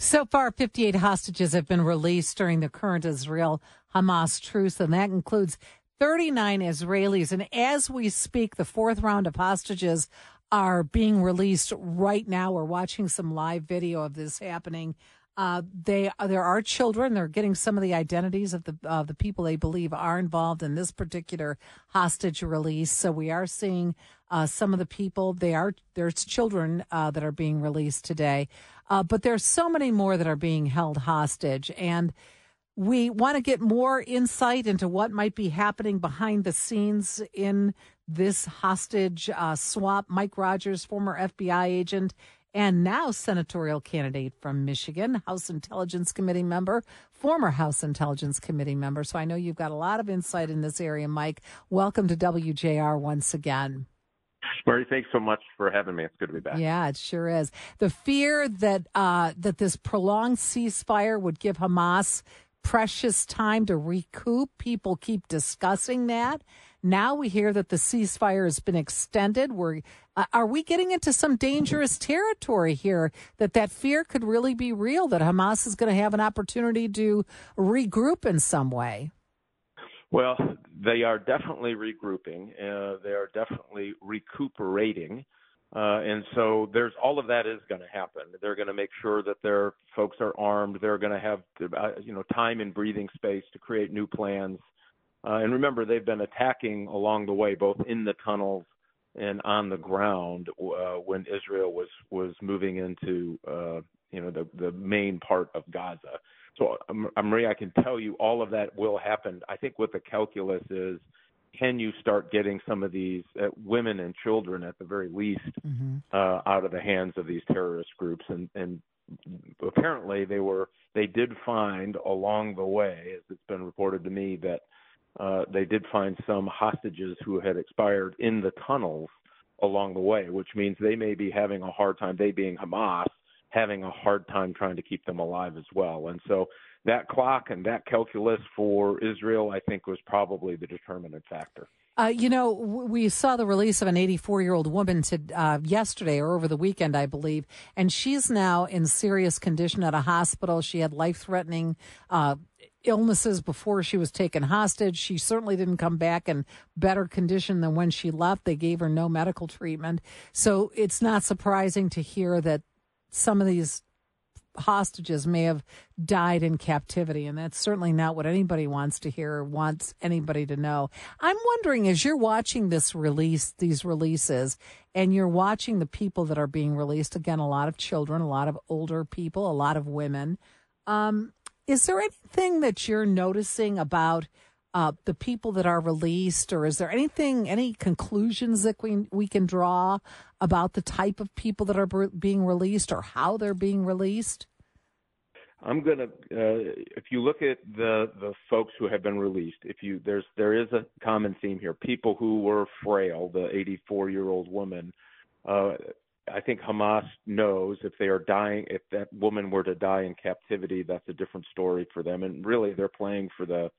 So far, 58 hostages have been released during the current Israel Hamas truce, and that includes 39 Israelis. And as we speak, the fourth round of hostages are being released right now. We're watching some live video of this happening. Uh, they there are children. They're getting some of the identities of the of the people they believe are involved in this particular hostage release. So we are seeing uh, some of the people. They are there's children uh, that are being released today, uh, but there's so many more that are being held hostage and we want to get more insight into what might be happening behind the scenes in this hostage uh, swap. Mike Rogers, former FBI agent and now senatorial candidate from Michigan, House Intelligence Committee member, former House Intelligence Committee member. So I know you've got a lot of insight in this area, Mike. Welcome to WJR once again. Mary, thanks so much for having me. It's good to be back. Yeah, it sure is. The fear that uh, that this prolonged ceasefire would give Hamas precious time to recoup. People keep discussing that. Now we hear that the ceasefire has been extended. We're, uh, are we getting into some dangerous territory here that that fear could really be real, that Hamas is going to have an opportunity to regroup in some way? Well, they are definitely regrouping. Uh, they are definitely recuperating. Uh, and so there's all of that is going to happen. They're going to make sure that their folks are armed. They're going to have uh, you know time and breathing space to create new plans. Uh, and remember, they've been attacking along the way, both in the tunnels and on the ground uh, when Israel was was moving into uh, you know the the main part of Gaza. So, um, Maria, I can tell you all of that will happen. I think what the calculus is can you start getting some of these uh, women and children at the very least mm-hmm. uh, out of the hands of these terrorist groups and and apparently they were they did find along the way as it's been reported to me that uh, they did find some hostages who had expired in the tunnels along the way which means they may be having a hard time they being Hamas having a hard time trying to keep them alive as well and so that clock and that calculus for Israel, I think, was probably the determinant factor. Uh, you know, we saw the release of an 84 year old woman to, uh, yesterday or over the weekend, I believe, and she's now in serious condition at a hospital. She had life threatening uh, illnesses before she was taken hostage. She certainly didn't come back in better condition than when she left. They gave her no medical treatment. So it's not surprising to hear that some of these hostages may have died in captivity. And that's certainly not what anybody wants to hear or wants anybody to know. I'm wondering as you're watching this release, these releases, and you're watching the people that are being released, again, a lot of children, a lot of older people, a lot of women. Um, is there anything that you're noticing about uh, the people that are released, or is there anything, any conclusions that we we can draw about the type of people that are being released or how they're being released? I'm gonna. Uh, if you look at the the folks who have been released, if you there's there is a common theme here. People who were frail, the 84 year old woman. Uh, I think Hamas knows if they are dying, if that woman were to die in captivity, that's a different story for them. And really, they're playing for the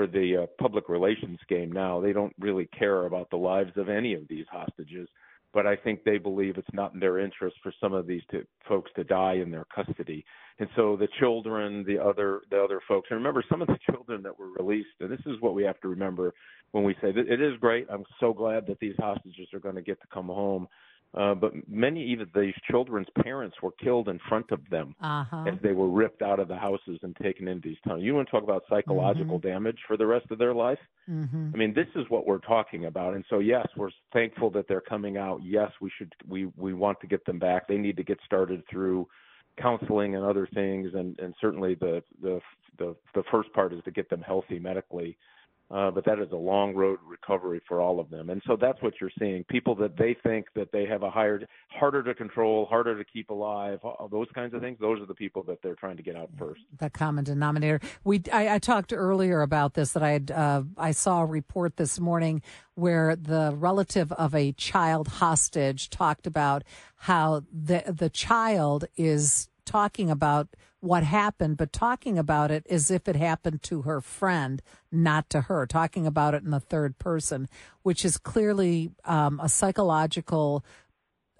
for the uh, public relations game now. They don't really care about the lives of any of these hostages, but I think they believe it's not in their interest for some of these to, folks to die in their custody. And so the children, the other the other folks, and remember some of the children that were released. And this is what we have to remember when we say that it is great. I'm so glad that these hostages are going to get to come home. Uh, but many of these children's parents were killed in front of them uh-huh. as they were ripped out of the houses and taken into these tunnels. You want to talk about psychological mm-hmm. damage for the rest of their life? Mm-hmm. I mean, this is what we're talking about. And so, yes, we're thankful that they're coming out. Yes, we should we we want to get them back. They need to get started through counseling and other things, and and certainly the the the the first part is to get them healthy medically uh, but that is a long road recovery for all of them. And so that's what you're seeing. People that they think that they have a higher, harder to control, harder to keep alive, those kinds of things. Those are the people that they're trying to get out first. The common denominator. We I, I talked earlier about this that I had uh, I saw a report this morning where the relative of a child hostage talked about how the the child is talking about what happened, but talking about it as if it happened to her friend, not to her, talking about it in the third person, which is clearly um, a psychological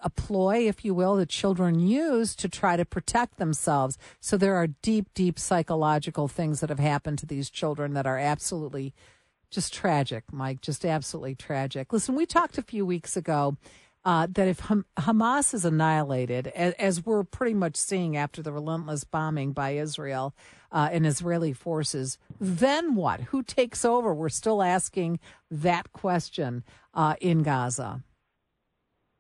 a ploy, if you will, that children use to try to protect themselves. So there are deep, deep psychological things that have happened to these children that are absolutely just tragic, Mike, just absolutely tragic. Listen, we talked a few weeks ago uh, that if Hamas is annihilated, as, as, we're pretty much seeing after the relentless bombing by Israel uh, and Israeli forces, then what? Who takes over? We're still asking that question uh, in Gaza.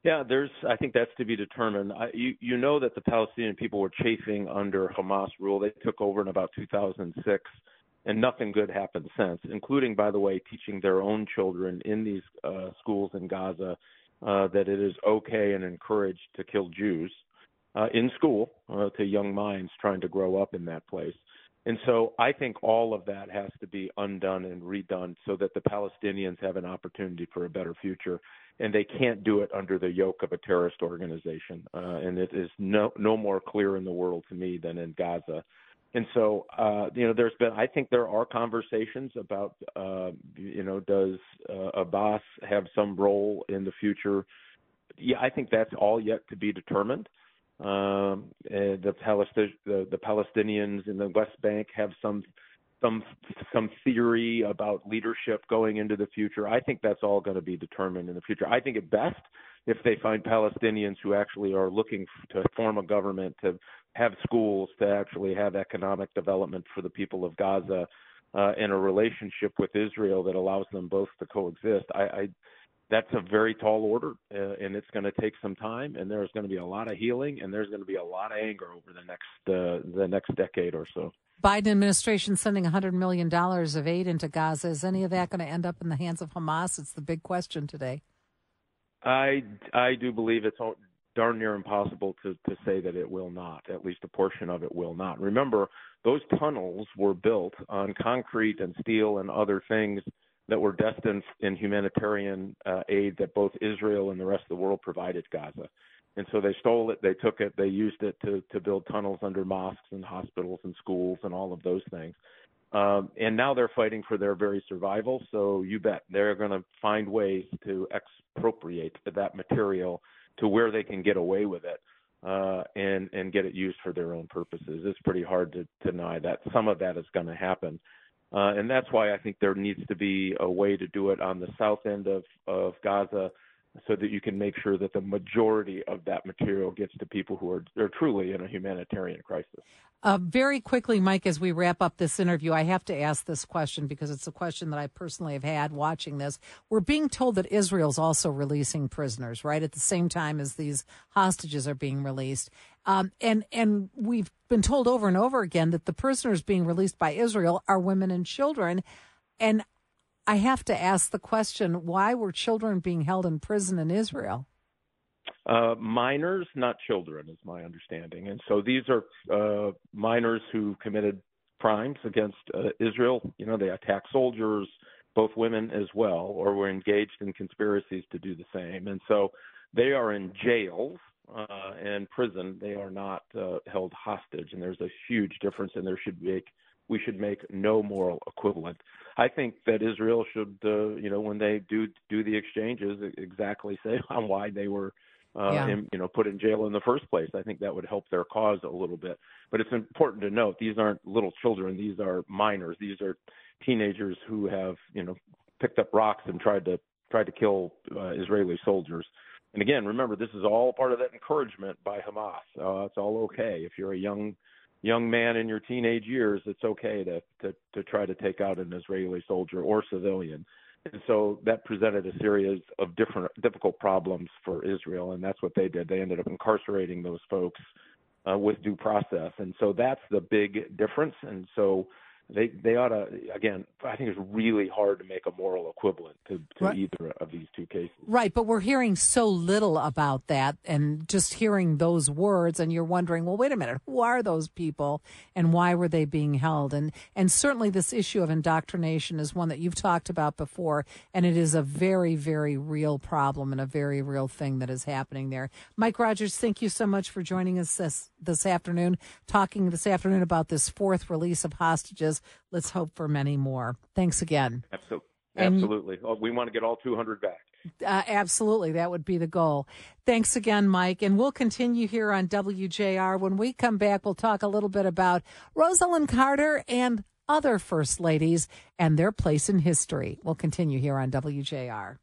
Yeah, there's. I think that's to be determined. I, you you know that the Palestinian people were chafing under Hamas rule. They took over in about 2006, and nothing good happened since. Including, by the way, teaching their own children in these uh, schools in Gaza uh, that it is okay and encouraged to kill Jews uh, in school uh, to young minds trying to grow up in that place. And so I think all of that has to be undone and redone so that the Palestinians have an opportunity for a better future. And they can't do it under the yoke of a terrorist organization. Uh, and it is no, no more clear in the world to me than in Gaza. And so, uh, you know, there's been, I think there are conversations about, uh, you know, does uh, Abbas have some role in the future? Yeah, I think that's all yet to be determined. Um, the, the, the Palestinians in the West Bank have some some some theory about leadership going into the future. I think that's all going to be determined in the future. I think at best, if they find Palestinians who actually are looking to form a government, to have schools, to actually have economic development for the people of Gaza, uh, and a relationship with Israel that allows them both to coexist, I, I that's a very tall order, uh, and it's going to take some time. And there's going to be a lot of healing, and there's going to be a lot of anger over the next uh, the next decade or so. Biden administration sending 100 million dollars of aid into Gaza. Is any of that going to end up in the hands of Hamas? It's the big question today. I I do believe it's darn near impossible to to say that it will not. At least a portion of it will not. Remember, those tunnels were built on concrete and steel and other things that were destined in humanitarian uh, aid that both Israel and the rest of the world provided Gaza. And so they stole it, they took it, they used it to, to build tunnels under mosques and hospitals and schools and all of those things. Um, and now they're fighting for their very survival. So you bet they're going to find ways to expropriate that material to where they can get away with it uh, and and get it used for their own purposes. It's pretty hard to, deny that some of that is going to happen. Uh, and that's why I think there needs to be a way to do it on the south end of, of Gaza so that you can make sure that the majority of that material gets to people who are, are truly in a humanitarian crisis. Uh, very quickly, Mike, as we wrap up this interview, I have to ask this question because it's a question that I personally have had watching this. We're being told that Israel's also releasing prisoners, right, at the same time as these hostages are being released. Um, and and we've been told over and over again that the prisoners being released by Israel are women and children. And I have to ask the question: Why were children being held in prison in Israel? Uh, minors, not children, is my understanding. And so these are uh, minors who committed crimes against uh, Israel. You know, they attacked soldiers, both women as well, or were engaged in conspiracies to do the same. And so they are in jails uh, and prison. They are not uh, held hostage, and there's a huge difference. And there should make we should make no moral equivalent. I think that Israel should, uh, you know, when they do do the exchanges, exactly say on why they were uh, yeah. and you know put in jail in the first place. I think that would help their cause a little bit. But it's important to note these aren't little children; these are minors. These are teenagers who have you know picked up rocks and tried to tried to kill uh, Israeli soldiers. And again, remember this is all part of that encouragement by Hamas. Uh, it's all okay if you're a young young man in your teenage years. It's okay to to to try to take out an Israeli soldier or civilian. And so that presented a series of different difficult problems for Israel, and that's what they did. They ended up incarcerating those folks uh, with due process, and so that's the big difference. And so they they ought to again. I think it's really hard to make a moral equivalent to, to right. either of these two cases. Right, but we're hearing so little about that, and just hearing those words, and you're wondering, well, wait a minute, who are those people, and why were they being held? And and certainly this issue of indoctrination is one that you've talked about before, and it is a very very real problem and a very real thing that is happening there. Mike Rogers, thank you so much for joining us this this afternoon, talking this afternoon about this fourth release of hostages Let's hope for many more. Thanks again. Absolutely. Absolutely. Oh, we want to get all 200 back. Uh, absolutely. That would be the goal. Thanks again, Mike. And we'll continue here on WJR. When we come back, we'll talk a little bit about Rosalynn Carter and other first ladies and their place in history. We'll continue here on WJR.